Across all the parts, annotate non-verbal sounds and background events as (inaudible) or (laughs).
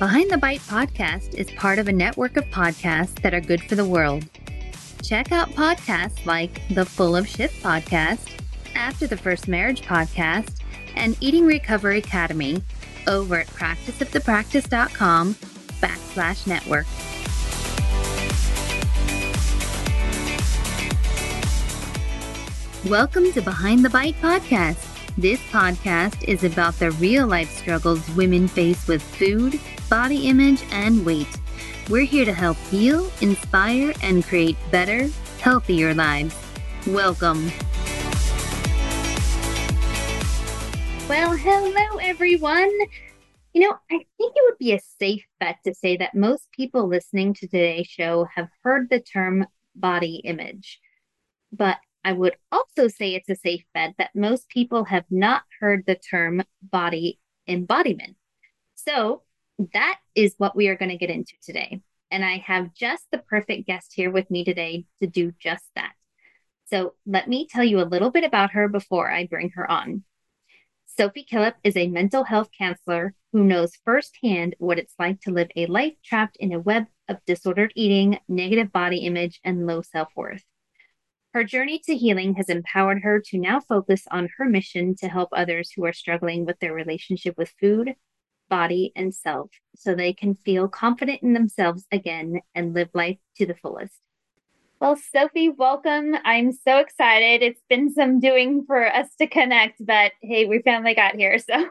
Behind the Bite podcast is part of a network of podcasts that are good for the world. Check out podcasts like the Full of Shit podcast, After the First Marriage podcast, and Eating Recovery Academy over at practiceofthepractice.com backslash network. Welcome to Behind the Bite podcast. This podcast is about the real life struggles women face with food, body image, and weight. We're here to help heal, inspire, and create better, healthier lives. Welcome. Well, hello, everyone. You know, I think it would be a safe bet to say that most people listening to today's show have heard the term body image. But I would also say it's a safe bet that most people have not heard the term body embodiment. So that is what we are going to get into today. And I have just the perfect guest here with me today to do just that. So let me tell you a little bit about her before I bring her on. Sophie Killip is a mental health counselor who knows firsthand what it's like to live a life trapped in a web of disordered eating, negative body image, and low self worth. Her journey to healing has empowered her to now focus on her mission to help others who are struggling with their relationship with food, body, and self so they can feel confident in themselves again and live life to the fullest. Well, Sophie, welcome. I'm so excited. It's been some doing for us to connect, but hey, we finally got here. So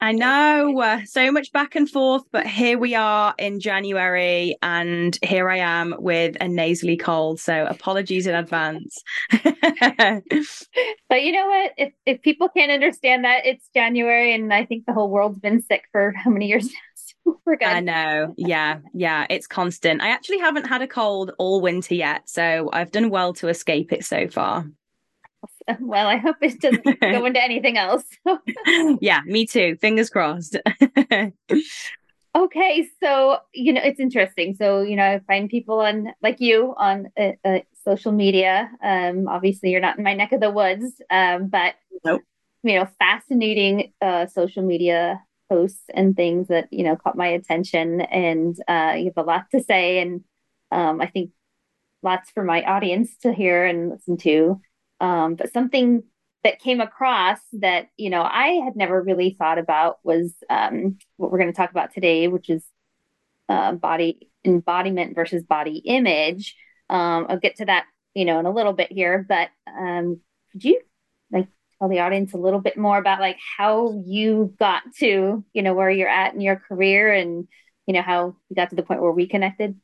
I know uh, so much back and forth, but here we are in January, and here I am with a nasally cold. So apologies in advance. (laughs) but you know what? If if people can't understand that it's January, and I think the whole world's been sick for how many years now? (laughs) I know. Yeah, yeah, it's constant. I actually haven't had a cold all winter yet, so I've done well to escape it so far. (laughs) Well, I hope it doesn't (laughs) go into anything else. (laughs) yeah, me too. Fingers crossed. okay, so you know it's interesting. So you know, I find people on like you on uh, uh, social media. Um, obviously, you're not in my neck of the woods, um, but nope. you know, fascinating uh, social media posts and things that you know caught my attention, and uh, you have a lot to say, and um, I think lots for my audience to hear and listen to. Um, but something that came across that you know I had never really thought about was um, what we're going to talk about today, which is uh, body embodiment versus body image. Um, I'll get to that you know in a little bit here, but um, could you like tell the audience a little bit more about like how you got to you know where you're at in your career and you know how you got to the point where we connected?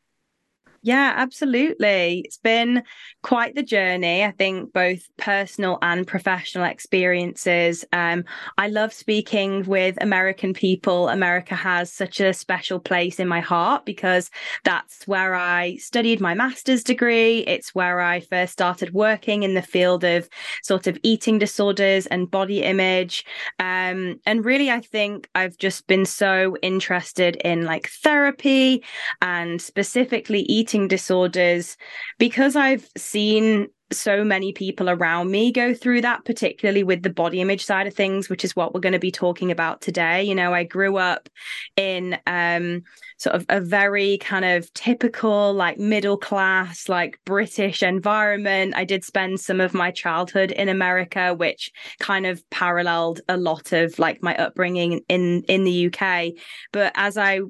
Yeah, absolutely. It's been quite the journey. I think both personal and professional experiences. Um, I love speaking with American people. America has such a special place in my heart because that's where I studied my master's degree. It's where I first started working in the field of sort of eating disorders and body image. Um, and really, I think I've just been so interested in like therapy and specifically eating eating disorders because I've seen so many people around me go through that, particularly with the body image side of things, which is what we're going to be talking about today. You know, I grew up in um, sort of a very kind of typical, like middle class, like British environment. I did spend some of my childhood in America, which kind of paralleled a lot of like my upbringing in in the UK. But as I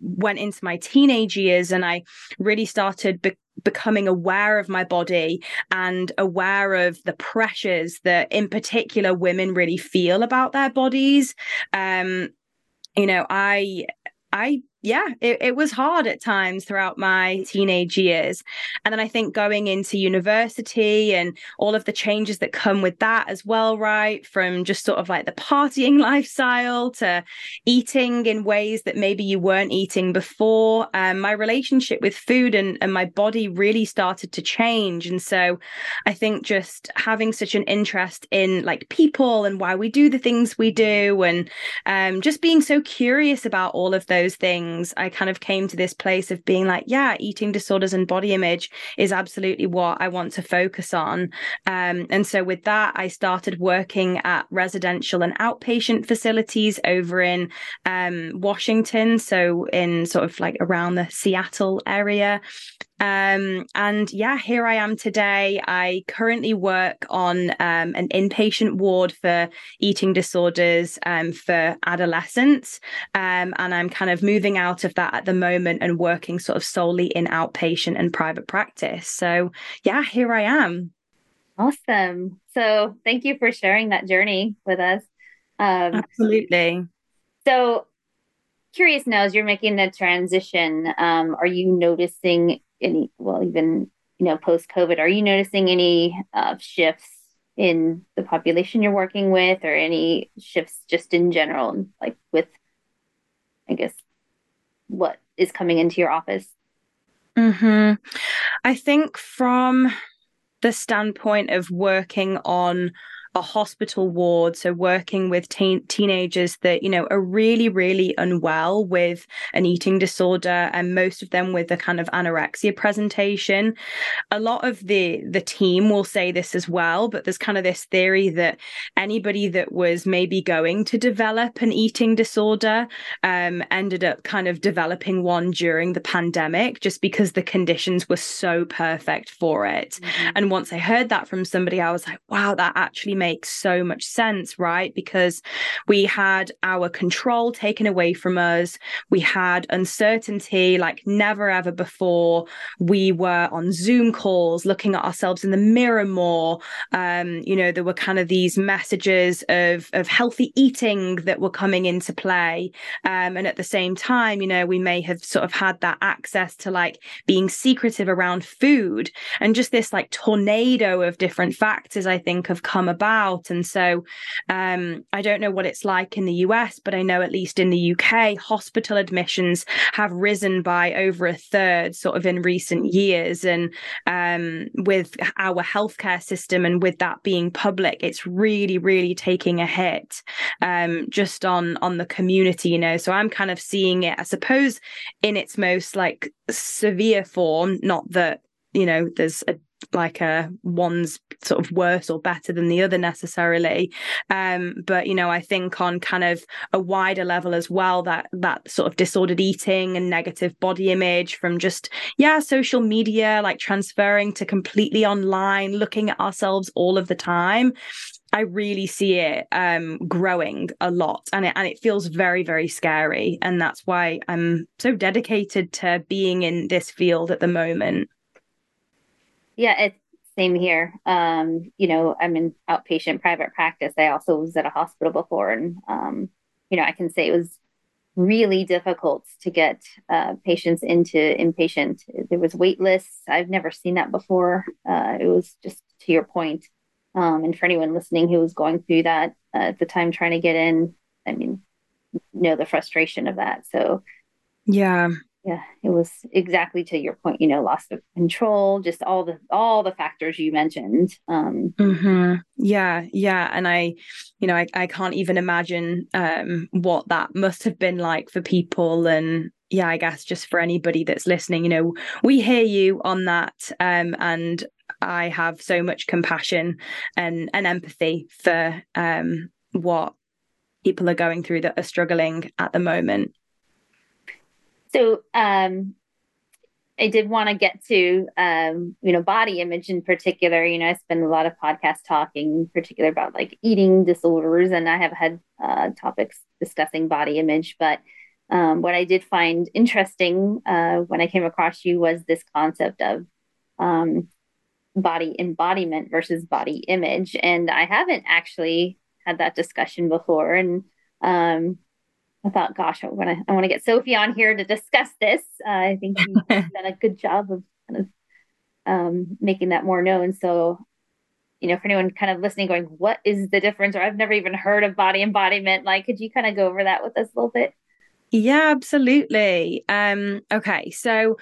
went into my teenage years and I really started be- becoming aware of my body and aware of the pressures that in particular women really feel about their bodies. Um you know i i yeah, it, it was hard at times throughout my teenage years. And then I think going into university and all of the changes that come with that as well, right? From just sort of like the partying (laughs) lifestyle to eating in ways that maybe you weren't eating before. Um, my relationship with food and, and my body really started to change. And so I think just having such an interest in like people and why we do the things we do and um, just being so curious about all of those things things, I kind of came to this place of being like, yeah, eating disorders and body image is absolutely what I want to focus on. Um, and so with that, I started working at residential and outpatient facilities over in um, Washington. So in sort of like around the Seattle area. Um, and yeah, here I am today. I currently work on um, an inpatient ward for eating disorders um, for adolescents. Um, and I'm kind of moving out of that at the moment and working sort of solely in outpatient and private practice. So yeah, here I am. Awesome. So thank you for sharing that journey with us. Um, Absolutely. So curious now as you're making the transition, um, are you noticing any, well, even, you know, post COVID, are you noticing any uh, shifts in the population you're working with or any shifts just in general, like with, I guess, what is coming into your office? hmm I think from the standpoint of working on a hospital ward. So working with teen- teenagers that, you know, are really, really unwell with an eating disorder and most of them with a kind of anorexia presentation. A lot of the, the team will say this as well, but there's kind of this theory that anybody that was maybe going to develop an eating disorder um, ended up kind of developing one during the pandemic just because the conditions were so perfect for it. Mm-hmm. And once I heard that from somebody, I was like, wow, that actually makes so much sense, right? Because we had our control taken away from us. We had uncertainty like never ever before. We were on Zoom calls looking at ourselves in the mirror more. Um, you know, there were kind of these messages of, of healthy eating that were coming into play. Um, and at the same time, you know, we may have sort of had that access to like being secretive around food and just this like tornado of different factors, I think, have come about about. And so um, I don't know what it's like in the US, but I know at least in the UK, hospital admissions have risen by over a third sort of in recent years. And um, with our healthcare system and with that being public, it's really, really taking a hit um, just on on the community, you know. So I'm kind of seeing it, I suppose, in its most like severe form, not that you know there's a like a one's sort of worse or better than the other necessarily. Um but you know i think on kind of a wider level as well that that sort of disordered eating and negative body image from just yeah social media like transferring to completely online looking at ourselves all of the time I really see it um, growing a lot, and it and it feels very very scary, and that's why I'm so dedicated to being in this field at the moment. Yeah, it's same here. Um, you know, I'm in outpatient private practice. I also was at a hospital before, and um, you know, I can say it was really difficult to get uh, patients into inpatient. There was wait lists. I've never seen that before. Uh, it was just to your point. Um, and for anyone listening who was going through that uh, at the time trying to get in, I mean, know the frustration of that. So, yeah, yeah it was exactly to your point you know loss of control just all the all the factors you mentioned um mm-hmm. yeah yeah and i you know I, I can't even imagine um what that must have been like for people and yeah i guess just for anybody that's listening you know we hear you on that um and i have so much compassion and and empathy for um what people are going through that are struggling at the moment so um, I did want to get to um, you know body image in particular. You know, I spend a lot of podcast talking in particular about like eating disorders, and I have had uh, topics discussing body image. But um, what I did find interesting uh, when I came across you was this concept of um, body embodiment versus body image, and I haven't actually had that discussion before. And um, I thought, gosh, I want to I want to get Sophie on here to discuss this. Uh, I think you've (laughs) done a good job of kind of um, making that more known. So, you know, for anyone kind of listening, going, "What is the difference?" or "I've never even heard of body embodiment," like, could you kind of go over that with us a little bit? Yeah, absolutely. Um, okay, so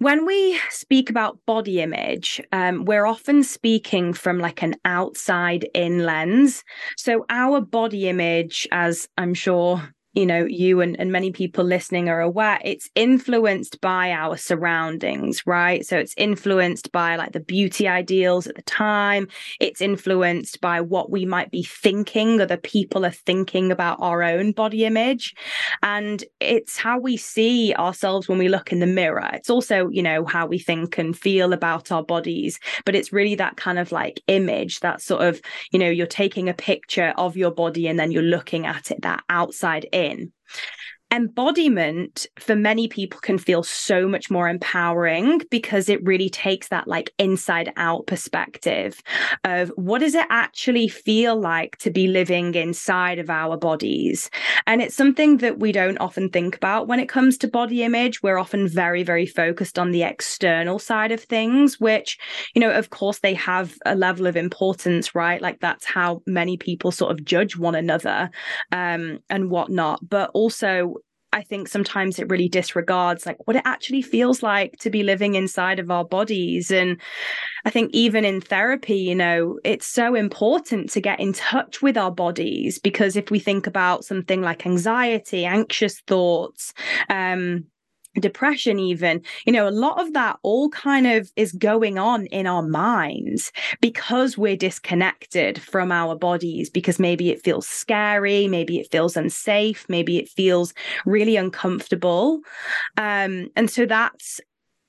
when we speak about body image, um, we're often speaking from like an outside in lens. So, our body image, as I'm sure you know you and, and many people listening are aware it's influenced by our surroundings right? So it's influenced by like the beauty ideals at the time. It's influenced by what we might be thinking other people are thinking about our own body image. And it's how we see ourselves when we look in the mirror. It's also you know how we think and feel about our bodies. But it's really that kind of like image that sort of you know you're taking a picture of your body and then you're looking at it that outside in embodiment for many people can feel so much more empowering because it really takes that like inside out perspective of what does it actually feel like to be living inside of our bodies? And it's something that we don't often think about when it comes to body image. We're often very very focused on the external side of things which you know of course they have a level of importance right? Like that's how many people sort of judge one another um and whatnot. But also I think sometimes it really disregards like what it actually feels like to be living inside of our bodies. And I think even in therapy, you know, it's so important to get in touch with our bodies because if we think about something like anxiety, anxious thoughts, um, depression even you know a lot of that all kind of is going on in our minds because we're disconnected from our bodies because maybe it feels scary maybe it feels unsafe maybe it feels really uncomfortable um and so that's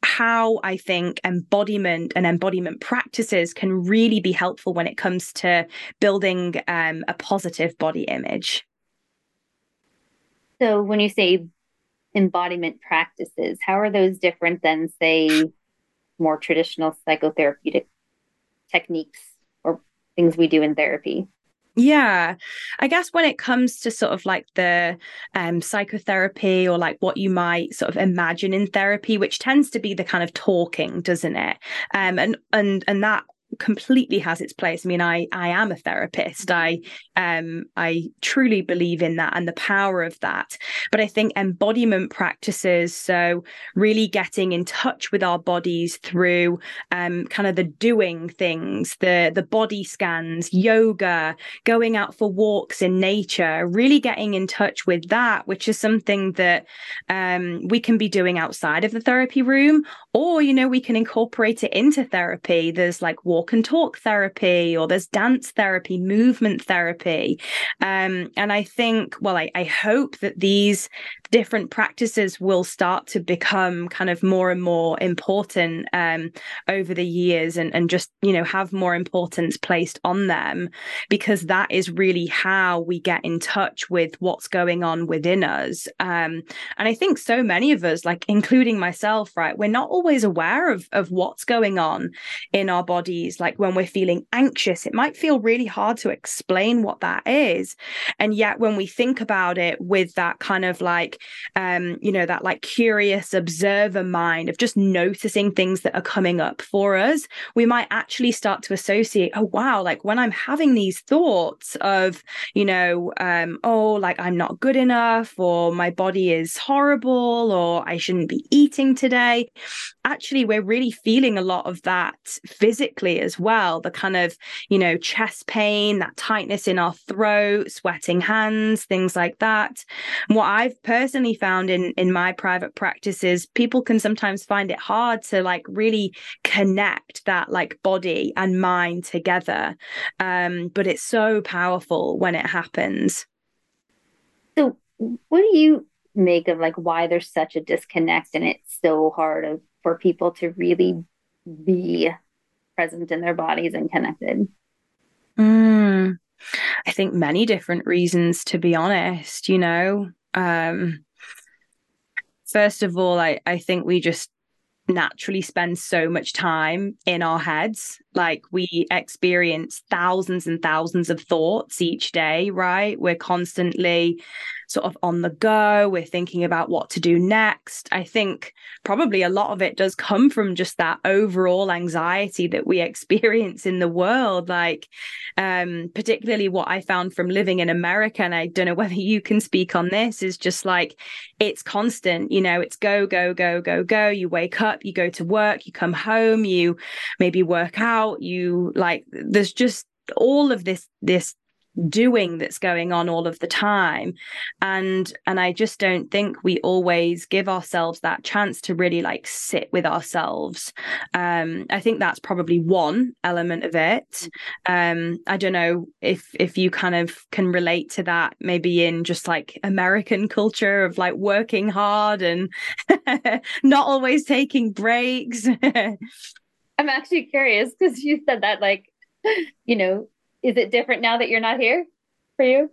how I think embodiment and embodiment practices can really be helpful when it comes to building um, a positive body image. So, when you say embodiment practices? How are those different than, say, more traditional psychotherapeutic techniques or things we do in therapy? Yeah, I guess when it comes to sort of like the um, psychotherapy or like what you might sort of imagine in therapy, which tends to be the kind of talking, doesn't it? Um, and and and that completely has its place. I mean, I I am a therapist. I um I truly believe in that and the power of that. But I think embodiment practices, so really getting in touch with our bodies through um kind of the doing things, the the body scans, yoga, going out for walks in nature, really getting in touch with that, which is something that um we can be doing outside of the therapy room, or you know, we can incorporate it into therapy. There's like walk and talk therapy or there's dance therapy, movement therapy. Um, and I think, well, I, I hope that these different practices will start to become kind of more and more important um, over the years and, and just, you know, have more importance placed on them because that is really how we get in touch with what's going on within us. Um, and I think so many of us, like including myself, right, we're not always aware of, of what's going on in our bodies. Like when we're feeling anxious, it might feel really hard to explain what that is. And yet when we think about it with that kind of like um, you know, that like curious observer mind of just noticing things that are coming up for us, we might actually start to associate, oh, wow, like when I'm having these thoughts of, you know, um, oh, like I'm not good enough, or my body is horrible, or I shouldn't be eating today. Actually, we're really feeling a lot of that physically as well. The kind of, you know, chest pain, that tightness in our throat, sweating hands, things like that. what I've personally found in in my private practices people can sometimes find it hard to like really connect that like body and mind together um but it's so powerful when it happens so what do you make of like why there's such a disconnect and it's so hard of, for people to really be present in their bodies and connected mm, i think many different reasons to be honest you know um first of all, I, I think we just naturally spend so much time in our heads. Like we experience thousands and thousands of thoughts each day, right? We're constantly sort of on the go. We're thinking about what to do next. I think probably a lot of it does come from just that overall anxiety that we (laughs) experience in the world. Like, um, particularly what I found from living in America, and I don't know (laughs) whether you can speak on this, is just like it's constant, you know, it's go, go, go, go, go. You wake up, you go to work, you come home, you maybe work out, you like, there's just all of this, this doing that's going on all of the time. And and i just don't think we always give ourselves that chance to really like sit with ourselves. Um i think that's probably one element of it. Um i don't know if if you kind of can relate to that maybe in just like american (laughs) culture of like working hard and (laughs) not always taking breaks. (laughs) I'm actually curious because you said that like you know is it different now that you're not here for you?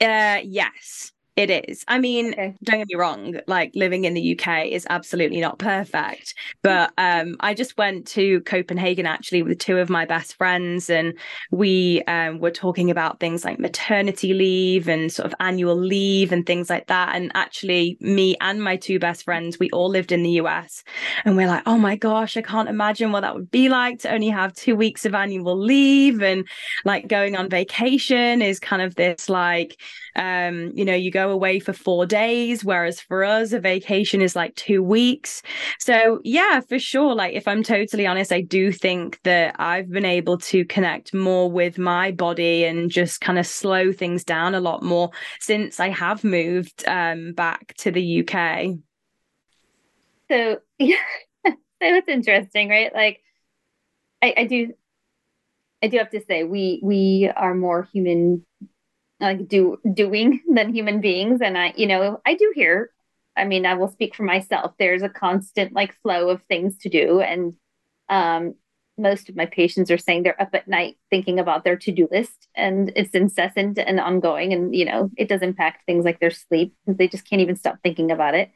Uh, yes. It is. I mean, okay. don't get me wrong, like living in the UK is absolutely not perfect. But um, I just went to Copenhagen actually with two of my best friends, and we um, were talking about things like maternity leave and sort of annual leave and things like that. And actually, me and my two best friends, we all lived in the US, and we're like, oh my gosh, I can't imagine what that would be like to only have two weeks of annual leave. And like going on vacation is kind of this like, um, you know, you go away for four days, whereas for us, a vacation is like two weeks. So, yeah, for sure. Like, if I'm totally honest, I do think that I've been able to connect more with my body and just kind of slow things down a lot more since I have moved um, back to the UK. So, (laughs) yeah, so it's interesting, right? Like, I, I do I do have to say we we are more human like do doing (laughs) than human beings. And i you know i do hear i mean i will speak for myself. There's a constant like flow of things to do. And um most of my patients are saying they're up at night thinking about their to-do list. And it's incessant and ongoing. And you know it does impact things like their sleep. Because they just can't even stop thinking about it.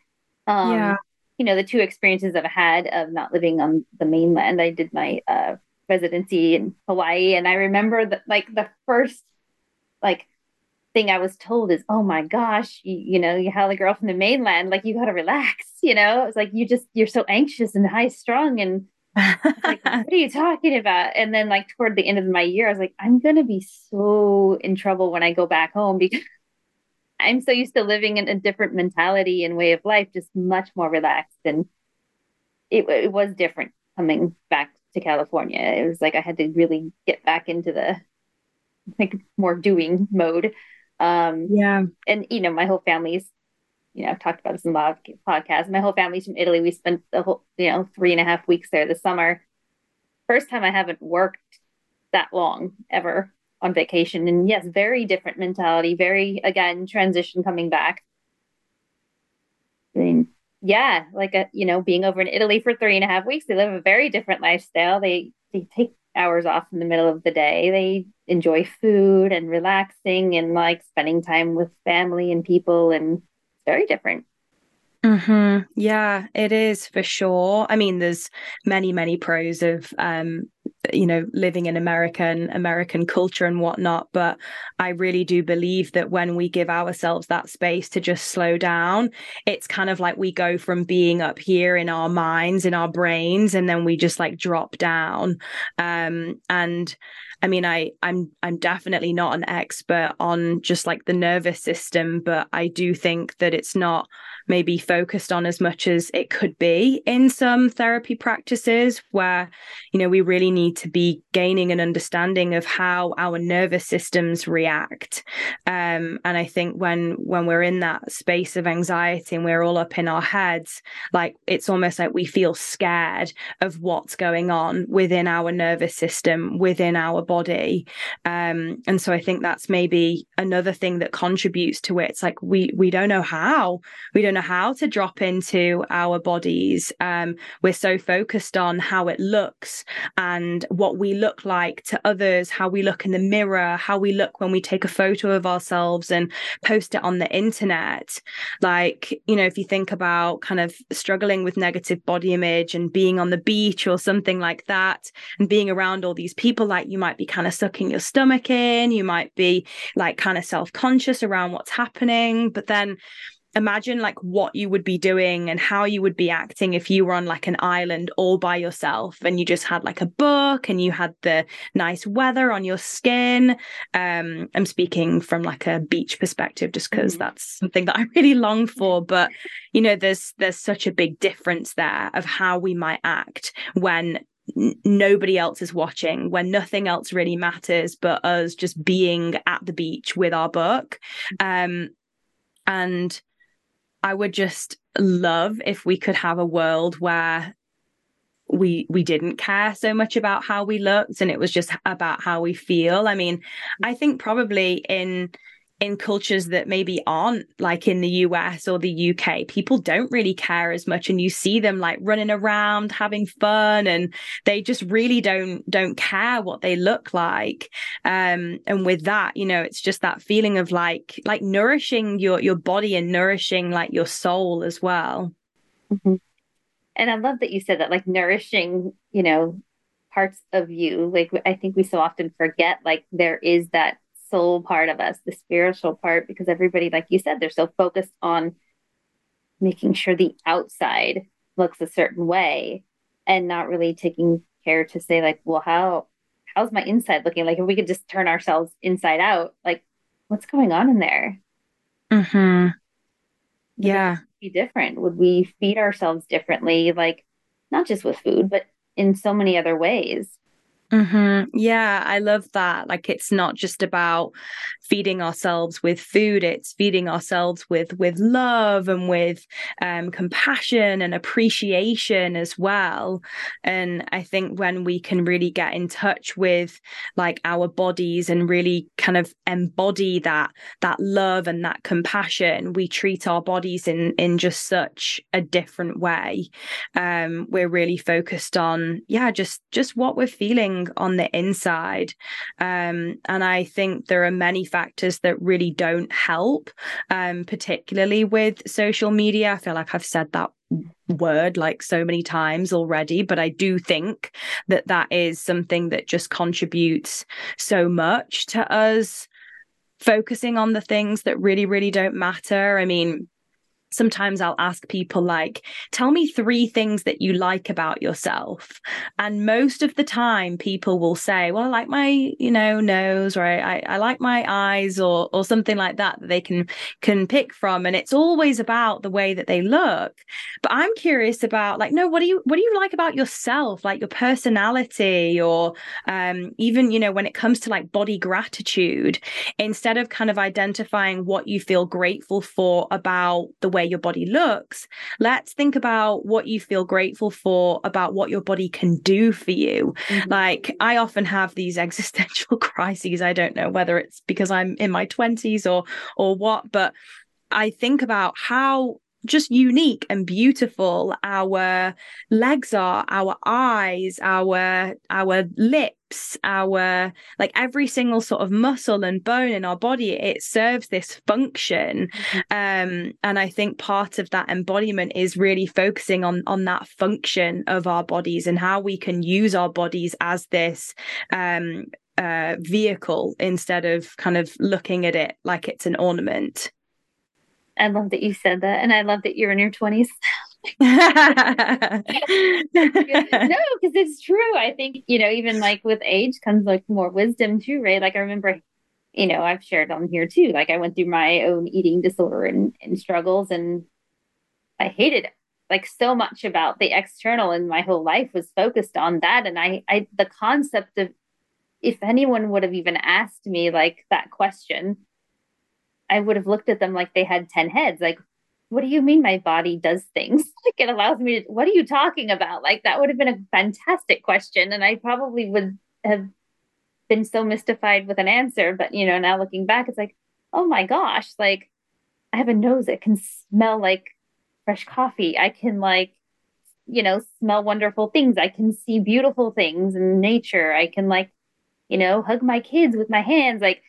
Um yeah. you know the two experiences i've had of not living on the mainland i did my uh residency in hawaii. And i remember that like the first like thing I was told is, oh my gosh, you, you know, you have the girl from the mainland, like you got to relax, (laughs) you know, it's like you just, you're so anxious and high strung. And like, (laughs) what are you talking about? And then, like, toward the end of my year, I was like, I'm going to be so in trouble when I go back home because (laughs) I'm so used to living in a different mentality and way of life, just much more relaxed. And it, it was different coming back to California. It was like I had to really get back into the like more doing mode. Um, yeah. And, you know, my whole family's, you know, I've talked about this in a lot of podcasts. My whole family's from Italy. We spent the whole, you know, three and a half weeks there this summer. First time I haven't worked that long ever on vacation. And yes, very different mentality, very, again, transition coming back. I mean, yeah, like a, you know, being over in Italy for three and a half weeks, they live a very different lifestyle. They they take hours off in the middle of the day. They enjoy food and relaxing and like spending time with family and people, and it's very different. Mm-hmm. Yeah, it is for sure. I mean, there's many, many pros of um, you know living in america and american culture and whatnot but i really do believe that when we give ourselves that space to just slow down it's kind of like we go from being up here in our minds in our brains and then we just like drop down. Um and I mean, I I'm I'm definitely not an expert on just like the nervous system, but I do think that it's not maybe focused on as much as it could be in some therapy practices where you know we really need to be gaining an understanding of how our nervous systems react. Um, and i think when when we're in that space of anxiety and we're all up in our heads like it's almost like we feel scared of what's going on within our nervous system within our body um, and so i think that's maybe another thing that contributes to it it's like we we don't know how we don't know how to drop into our bodies. Um, we're so focused on how it looks and what we look like to others, how we look in the mirror, how we look when we take a photo of ourselves and post it on the internet. Like, you know, if you think about kind of struggling with negative body image and being on the beach or something like that, and being around all these people, like you might be kind of sucking your stomach in, you might be like kind of self conscious around what's happening. But then imagine like what you would be doing and how you would be acting if you were on like an island all by yourself and you just had like a book and you had the nice weather on your skin um i'm speaking from like a beach perspective just because mm. that's something that i really long (laughs) for but you know there's there's such a big difference there of how we might act when n- nobody else is watching, when nothing else really matters but us just being at the beach with our book. Um, and I would just love if we could have a world where we we didn't care so much about how we looked and it was just about how we feel. I mean, I think probably in in cultures that maybe aren't like in the US or the UK, people don't really care as much and you see them like running around having fun and they just really don't don't care what they look like. Um and with that, you know, it's just that feeling of like like nourishing your your body and nourishing like your soul as well. Mm-hmm. And I love that you said that like nourishing, you know, parts of you. Like I think we so often forget like there is that soul part of us, the spiritual part, because everybody, like you said, they're so focused on making sure the outside looks a certain way and not really taking care to say, like, well, how how's my inside looking? Like if we could just turn ourselves inside out, like what's going on in there? Mm-hmm. Yeah. Be different. Would we feed ourselves differently? Like not just with food, but in so many other ways. Mm-hmm. Yeah, I love that. Like it's not just about feeding ourselves with food; it's feeding ourselves with with love and with um, compassion and appreciation as well. And I think when we can really get in touch with like our bodies and really kind of embody that that love and that compassion, we treat our bodies in in just such a different way. Um, we're really focused on yeah, just just what we're feeling on the inside. Um, and I think there are many factors that really don't help, um, particularly with social media. I feel like I've said that word like so many times already but i do think that that is something that just contributes so much to us focusing on the things that really really don't matter i mean sometimes I'll ask people, like, tell me three things that you like about yourself. And most of the time, people will say, well, I like my, you know, nose, or I, I like my eyes, or or something like that that they can can pick from. And it's always about the way that they look. But I'm curious about, like, no, what do you what do you like about yourself, like your personality, or um, even, you know, when it comes to like body gratitude, instead of kind of identifying what you feel grateful for about the way your body looks, let's think about what you feel grateful for about what your body can do for you. Mm-hmm. Like I often have these (laughs) existential crises. I don't know whether it's because I'm in my 20s or or what, but I think about how just unique and beautiful our legs are our eyes our our lips our like every single sort of muscle and bone in our body it serves this function mm-hmm. um and i think part of that embodiment is really focusing on on that function of our bodies and how we can use our bodies as this um uh, vehicle instead of kind of looking at it like it's an ornament. I love that you said that. And I love that you're in your 20s. (laughs) (laughs) no, because it's true. I think, you know, even like with age comes like more wisdom too, right? Like I remember, you know, I've shared on here too. Like I went through my own eating disorder and, and struggles and I hated it. Like so much about the external and my whole life was focused on that. And I, I, the concept of if anyone would have even asked me like that question, I would have looked at them like they had 10 heads. Like, what do you mean my body does things? (laughs) Like, it allows me to, what are you talking about? Like, that would have been a fantastic question. And I probably would have been so mystified with an answer. But, you know, now looking back, it's like, oh my gosh, like, I have a nose that can smell like fresh coffee. I can, like, you know, smell wonderful things. I can see beautiful things in nature. I can, like, you know, hug my kids with my hands. Like,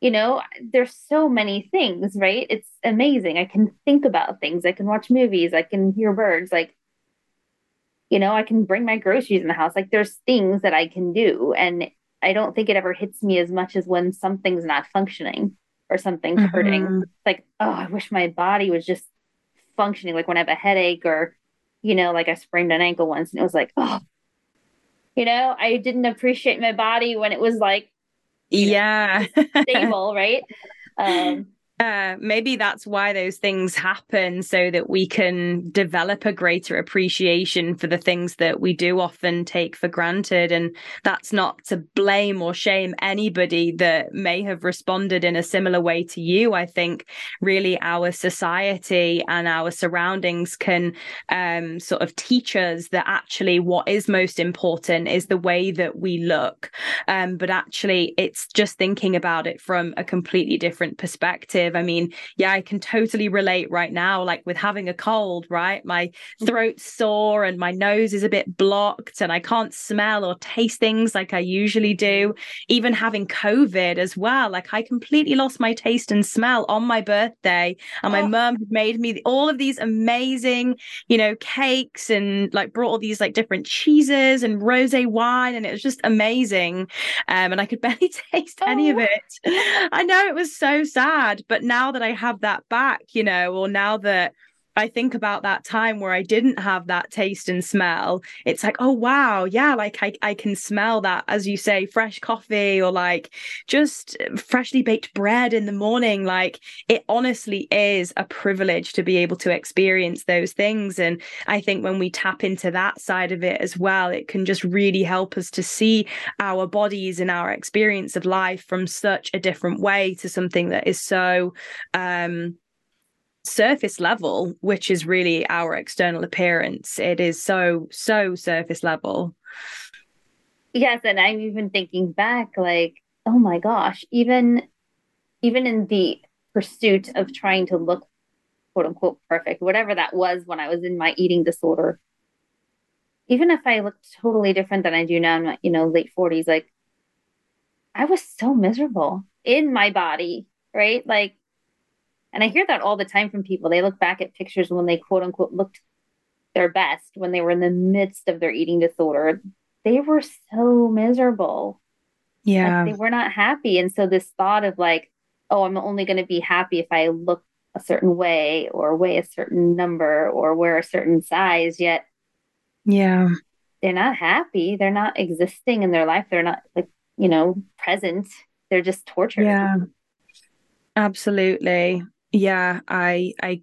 you know there's so many things right? It's amazing. I can think about things. I can watch movies. I can hear birds. Like you know i can bring my groceries in the house. Like there's things that i can do. And i don't think it ever hits me as much as when something's not functioning or something's mm-hmm. hurting like oh i wish my body was just functioning. Like when i have a headache or you know like i sprained an ankle once and it was like oh you know i didn't appreciate my body when it was like yeah. Stable right? (laughs) Um uh, maybe that's why those things happen so that we can develop a greater appreciation for the things that we do often take for granted. And that's not to blame or shame anybody that may have responded in a similar way to you. I think really our society and our surroundings can um, sort of teach us that actually what is most important is the way that we look. Um, but actually, it's just thinking about it from a completely different perspective I mean, yeah, I can totally relate right now, like with having a cold, right? My mm. throat's sore and my nose is a bit blocked and I can't smell or taste things like I usually do. Even having COVID as well, like I completely lost my taste and smell on my birthday. And my oh. mum made me all of these amazing, you know, cakes and like brought all these like different cheeses and rose wine. And it was just amazing. Um, and I could (laughs) barely taste oh. any of oh. it. I know it was so sad, but but now that I have that back, you know, or now that I think about that time where I didn't have that taste and smell, it's like, oh wow, yeah, like I, I can smell that, as you say, fresh coffee or like just freshly baked bread in the morning. Like it honestly is a privilege to be able to experience those things. And I think when we tap into that side of it as well, it can just really help us to see our bodies and our experience of life from such a different way to something that is so um surface level, which is really our external appearance. It is so, so surface level. Yes. And I'm even thinking back, like, oh my gosh, even even in the pursuit of trying to look quote unquote perfect, whatever that was when I was in my eating disorder, even if I looked totally different than I do now in my, you know, late 40s, like I was so miserable in my body, right? Like and I hear that all the time from people. They look back at pictures when they quote unquote looked their best when they were in the midst of their eating disorder. They were so miserable. Yeah. Like they were not happy. And so this thought of like, oh, I'm only going to be happy if I look a certain way or weigh a certain number or wear a certain size, yet yeah. They're not happy. They're not existing in their life. They're not like, you know, present. They're just tortured. Yeah. Absolutely yeah i i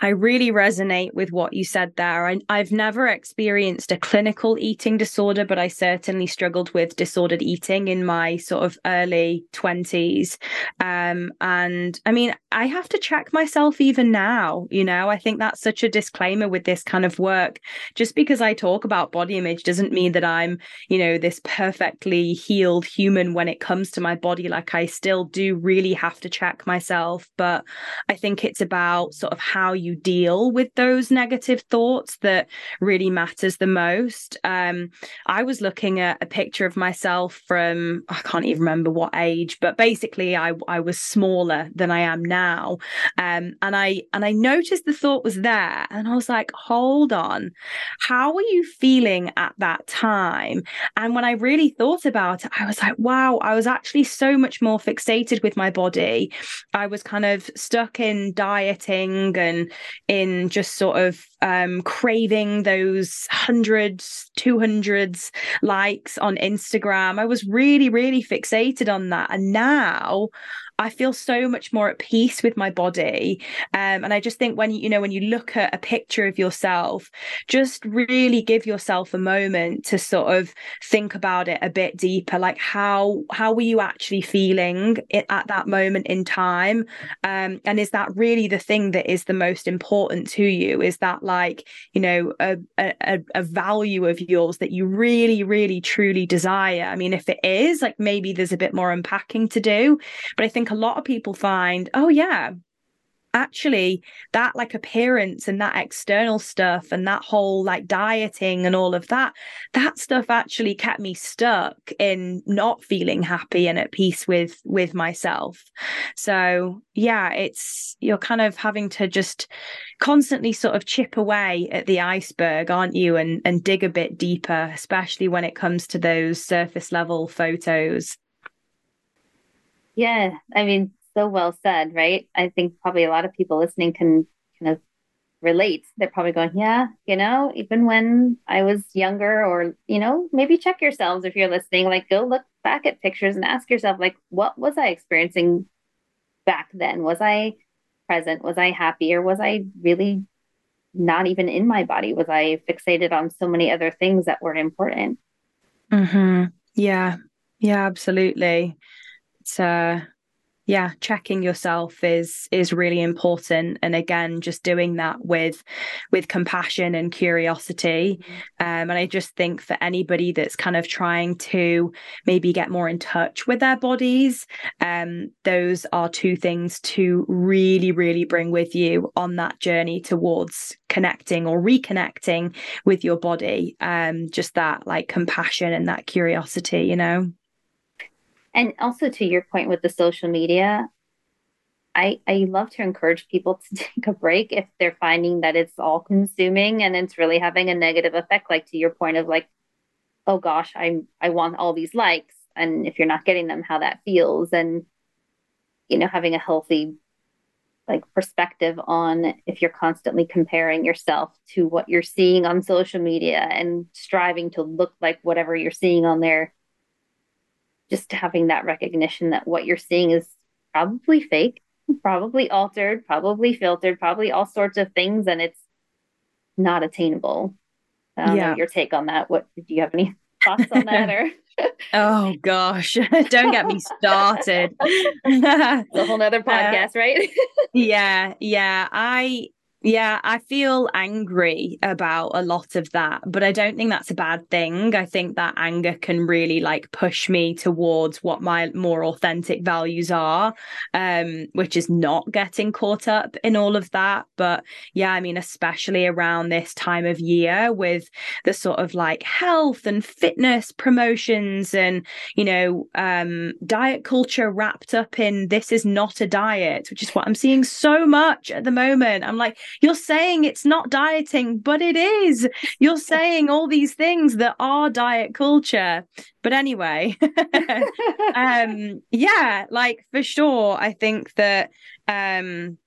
I really resonate with what you said there. I, have never experienced a clinical eating disorder, but I certainly struggled with disordered eating in my sort of early 20s. Um, and I mean, I have to check myself even now. You know, I think that's such a disclaimer with this kind of work. Just because I talk about body image doesn't mean that I'm, you know, this perfectly healed human when it comes to my body. Like, I still do really have to check myself. But I think it's about sort of how you deal with those negative thoughts that really matters the most. Um, I was looking at a picture of myself from I can't even remember what age, but basically I I was smaller than I am now, um, and I and I noticed the thought was there, and I was like, hold on, how were you feeling at that time? And when I really thought about it, I was like, wow, I was actually so much more fixated with my body. I was kind of stuck in dieting and in just sort of um, craving those hundreds, two hundreds likes on Instagram. I was really, really fixated on that. And now I feel so much more at peace with my body. Um, and I just think when you know when you look at a picture of yourself, just really give yourself a moment to sort of think about it a bit deeper. Like how how were you actually feeling at that moment in time? Um, and is that really the thing that is the most important to you? Is that like you know a, a, a value of yours that you really really truly desire? I mean, if it is, like maybe there's a bit more unpacking to do, but I think think a lot of people find, oh, yeah, actually that like appearance and that external stuff and that whole like dieting and all of that that stuff actually kept me stuck in not feeling happy and at peace with with myself. So yeah it's you're kind of having to just constantly sort of chip away at the iceberg aren't you and and dig a bit deeper especially when it comes to those surface level photos yeah, I mean, so well said, right? I think probably a lot of people listening can kind of relate. They're probably going, yeah, you know, even when I was younger, or, you know, maybe check yourselves if you're listening, like go look back at pictures and ask yourself, like, what was I experiencing back then? Was I present? Was I happy? Or was I really not even in my body? Was I fixated on so many other things that weren't important? Mm-hmm. Yeah. Yeah, absolutely. Uh yeah checking yourself is is really important. And again just doing that with with compassion and curiosity. Um, and i just think for anybody that's kind of trying to maybe get more in touch with their bodies um, those are two things to really really bring with you on that journey towards connecting or reconnecting with your body. Um, just that like compassion and that curiosity you know and also to your point with the social media, I I love to encourage people to (laughs) take a break if they're finding that it's all consuming and it's really having a negative effect. Like to your point of like, oh gosh, I'm I want all these likes, and if you're not getting them, how that feels, and you know, having a healthy like perspective on if you're constantly comparing yourself to what you're seeing on social media and striving to look like whatever you're seeing on there just having that recognition that what you're seeing is probably fake, probably altered, probably filtered, probably all sorts of things, and it's not attainable. I don't yeah. know your take on that. What do you have any (laughs) thoughts on that or oh gosh (laughs) don't get me started (laughs) a whole nother uh, podcast uh, right yeah yeah i yeah, I feel angry about a lot of that, but I don't think that's a bad thing. I think that anger can really like push me towards what my more authentic values are, um, which is not getting caught up in all of that. But yeah, I mean, especially around this time of year with the sort of like health and fitness promotions and, you know, um, diet culture wrapped up in this is not a diet, which is what I'm seeing so much at the moment. I'm like, you're saying it's not dieting, but it is. You're (laughs) saying all these things that are diet culture. But anyway, (laughs) um, yeah, like for sure, I think that um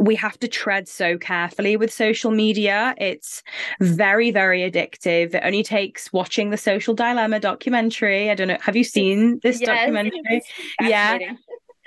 we have to tread so carefully with social media. It's very, very addictive. It only takes watching the Social Dilemma documentary. I don't know. Have you seen this yes, documentary? (laughs) Yeah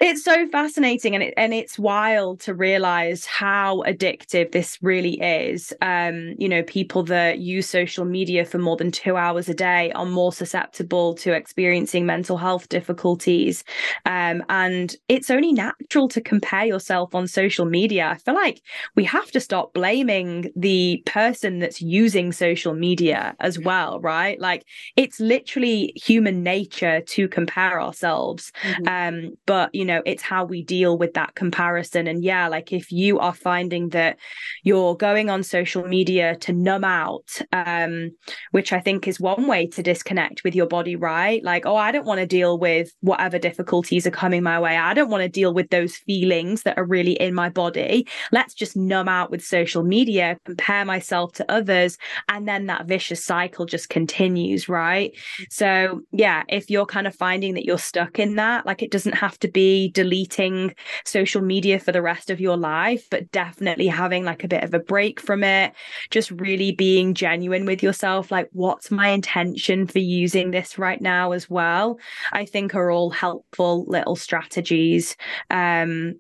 it's so fascinating and it, and it's wild to realize how addictive this really is. Um you know people that use social media for more than 2 hours a day are more susceptible to experiencing mental health difficulties. Um and it's only natural to compare yourself on social media. I feel like we have to stop blaming the person that's using social media as well right? Like it's literally human nature to compare ourselves. Mm-hmm. um but you know know it's how we deal with that comparison. And yeah like if you are finding that you're going on social media to numb out um which i think is one way to disconnect with your body right? Like oh i don't want to deal with whatever difficulties are coming my way. I don't want to deal with those feelings that are really in my body. Let's just numb out with social media compare myself to others and then that vicious cycle just continues right? So yeah if you're kind of finding that you're stuck in that like it doesn't have to be deleting social media for the rest of your life, but definitely having like a bit of a break from it, just really being genuine with yourself. Like, what's my intention for using this right now as well? I think are all helpful little strategies um,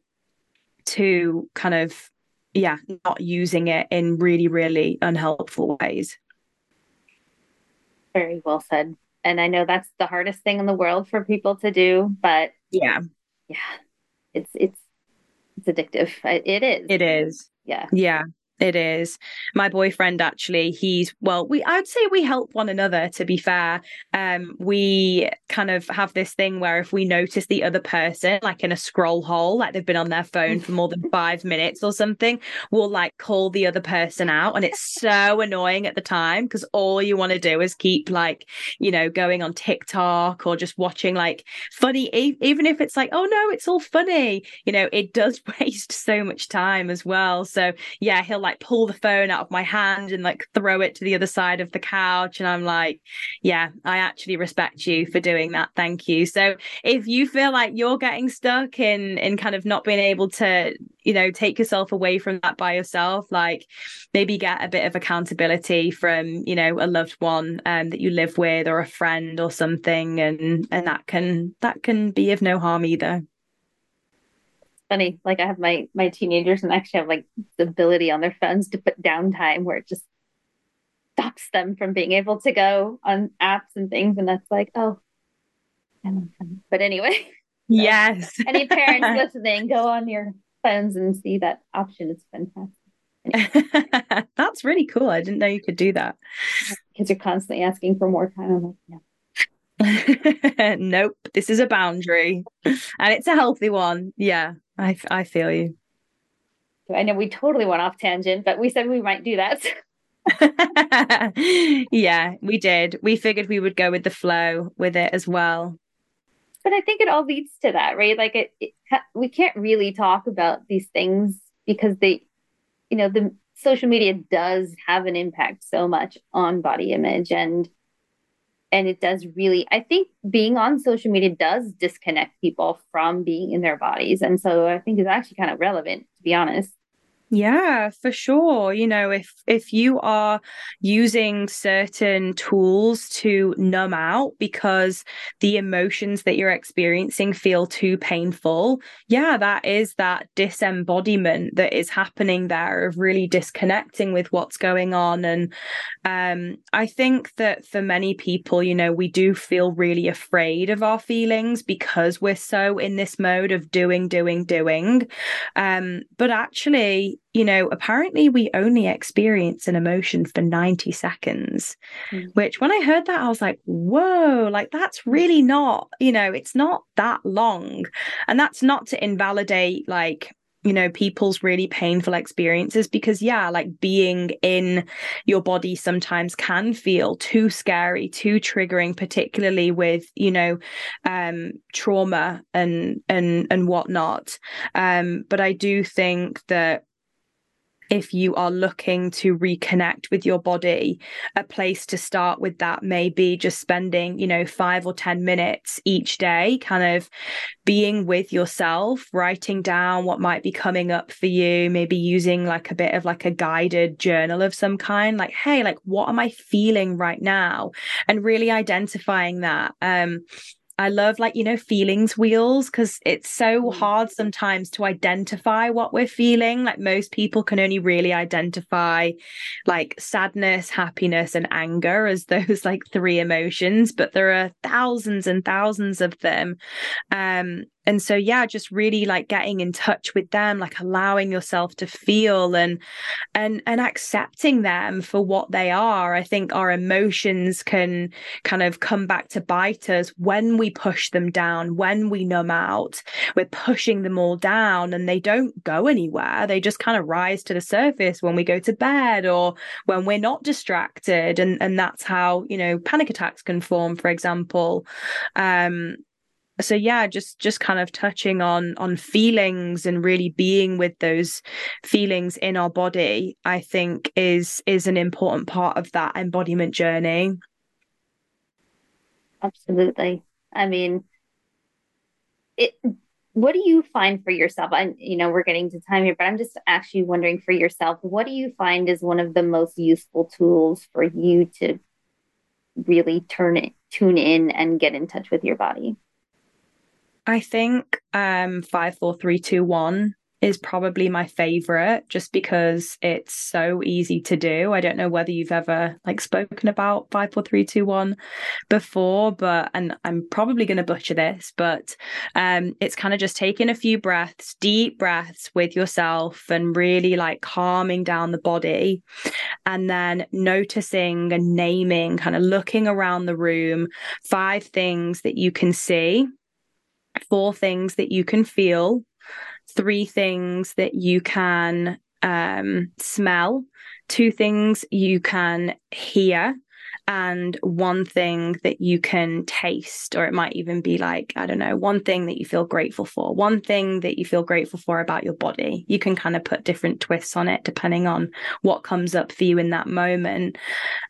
to kind of, yeah, not using it in really, really unhelpful ways. Very well said. And I know that's the hardest thing in the world for people to do, but yeah, yeah, it's it's it's addictive. It is. It is. Yeah. Yeah. It is. My boyfriend actually, he's well, we I'd say we help one another to be fair. Um we kind of have this thing where if we notice the other person like in a scroll hole, like they've been on their phone for more than 5 minutes or something, we'll like call the other person out and it's so (laughs) annoying at the time because all you want to do is keep like, you know, going on TikTok or just watching like funny even if it's like, oh no, it's all funny, you know, it does (laughs) waste so much time as well. So, yeah, he'll like like pull the phone out of my hand and like throw it to the other side of the couch. And I'm like, yeah, I actually respect you for doing that. Thank you. So if you feel like you're getting stuck in in kind of not being able to, you know, take yourself away from that by yourself, like maybe get a bit of accountability from, you know, a loved one um, that you live with or a friend or something. And and that can that can be of no harm either. Funny. Like I have my my teenagers and actually have like the ability on their phones to put downtime where it just stops them from being able to go on apps and things. And that's like, oh, but anyway. (laughs) Yes. (laughs) any parents listening, go on your phones and see that option. It's fantastic. (laughs) That's really cool. I didn't know you could do that. Because you're constantly asking for more time. I'm like, no. nope, this is a boundary, and it's a healthy one. Yeah, I I feel you. I know we totally went off tangent, but we said we might do that. (laughs) (laughs) yeah, we did. We figured we would go with the flow with it as well. But I think it all leads to that, right? Like it, it we can't really talk about these things because they, you know, the social media does have an impact so much on body image and and it does really i think being on social media does disconnect people from being in their bodies. And so i think it's actually kind of relevant to be honest yeah, for sure. You know, if if you are using certain tools to numb out because the emotions that you're experiencing feel too painful, yeah, that is that disembodiment that is happening there of really disconnecting with what's going on and um I think that for many people, you know, we do feel really afraid of our feelings because we're so in this mode of doing doing doing. Um but actually you know, apparently we only experience an emotion for 90 seconds, mm. which when I heard that, I was like, whoa, like that's really not, you know, it's not that long. And that's not to invalidate like, you know people's really painful experiences because yeah like being in your body sometimes can feel too scary too triggering particularly with you know um trauma and and and whatnot um but i do think that if you are looking to reconnect with your body, a place to start with that may be just spending, you know, five or 10 minutes each day, kind of being with yourself, writing down what might be coming up for you, maybe using like a bit of like a guided journal of some kind, like, hey, like, what am I feeling right now? And really identifying that. Um, I love like, you know, feelings wheels because it's so mm. hard sometimes to identify what we're feeling. Like most people can only really identify like sadness, happiness, and anger as those (laughs) like three emotions, but there are thousands and thousands of them. Um, and so yeah just really like getting in touch with them like allowing yourself to feel and and and accepting them for what they are. I think our emotions can kind of come back to bite us when we push them down when we numb out. We're pushing them all down and they don't go anywhere. They just kind of rise to the surface when we go to bed or when we're not distracted. And and that's how you know panic attacks can form for example. Um so yeah just just kind of touching on on feelings and really being with those feelings in our body i think is is an important part of that embodiment journey. Absolutely. I mean it what do you find for yourself? And you know we're getting to time here but i'm just actually wondering for yourself what do you find is one of the most useful tools for you to really turn it tune in and get in touch with your body I think um five, four, three, two, one is probably my favorite just because it's so easy to do. I don't know whether you've ever like spoken about five, four, three, two, one before, but and I'm probably gonna butcher this, but um it's kind of just taking a few breaths, deep breaths with yourself and really like calming down the body and then noticing and naming, kind of looking around the room, five things that you can see four things that you can feel, three things that you can um, smell, two things you can hear, and one thing that you can taste, or it might even be like, I don't know, one thing that you feel grateful for, one thing that you feel grateful for about your body. You can kind of put different twists on it depending on what comes up for you in that moment.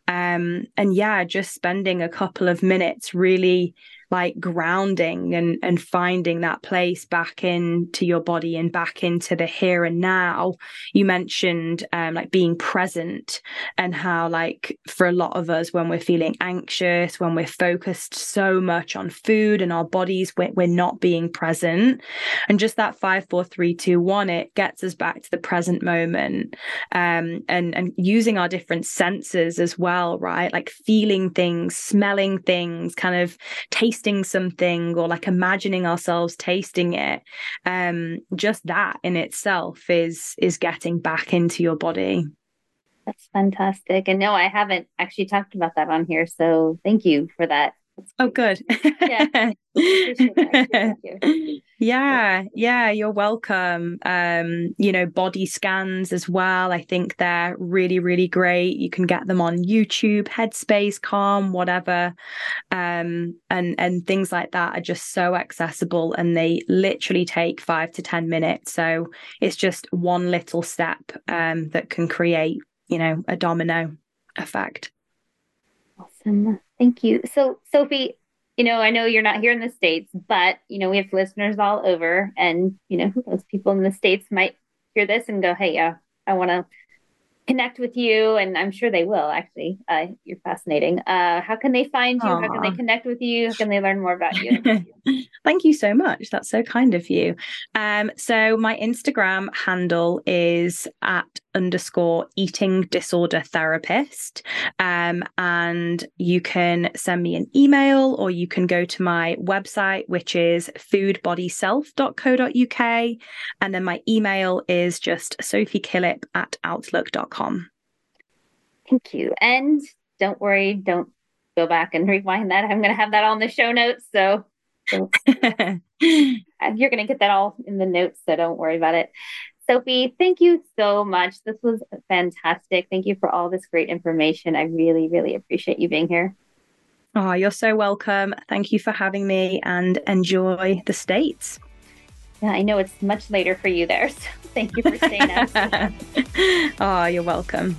Um, and yeah, just spending a couple of minutes really like grounding and and finding that place back into your body and back into the here and now. You mentioned um, like being present and how like for a lot of us when we're feeling anxious when we're focused so much on food and our bodies we're, we're not being present. And just that five four three two one it gets us back to the present moment um, and and using our different senses as well right? Like feeling things smelling things kind of tasting something or like imagining ourselves tasting it um just that in itself is is getting back into your body. That's fantastic. And no i haven't actually talked about that on here so thank you for that Oh, good. Yeah. (laughs) yeah, yeah, you're welcome. Um, you know, body scans as well. I think they're really, really great. You can get them on YouTube, Headspace, Calm, whatever. Um, and and things like that are just so accessible and they literally take five to ten minutes. So it's just one little step um that can create, you know, a domino effect. Awesome. Thank you. So, Sophie, you know, I know you're not here in the States, but, you know, we have listeners all over. And, you know, those people in the States might hear this and go, hey, yeah, I want to connect with you. And I'm sure they will, actually. Uh, you're fascinating. Uh, how can they find you? Aww. How can they connect with you? How can they learn more about you? (laughs) Thank you so much. That's so kind of you. Um, so my Instagram handle is at underscore eating disorder therapist. Um, and you can send me an email or you can go to my website, which is foodbodyself.co.uk. And then my email is just sophiekillip at outlook.com. Thank you. And don't worry, don't go back and rewind that. I'm going to have that on the show notes. So (laughs) (laughs) you're going to get that all in the notes. So don't worry about it. Sophie, thank you so much. This was fantastic. Thank you for all this great information. I really, really appreciate you being here. Oh, you're so welcome. Thank you for having me and enjoy the States. Yeah, I know it's much later for you there. So (laughs) thank you for staying up. oh, (laughs) you're welcome.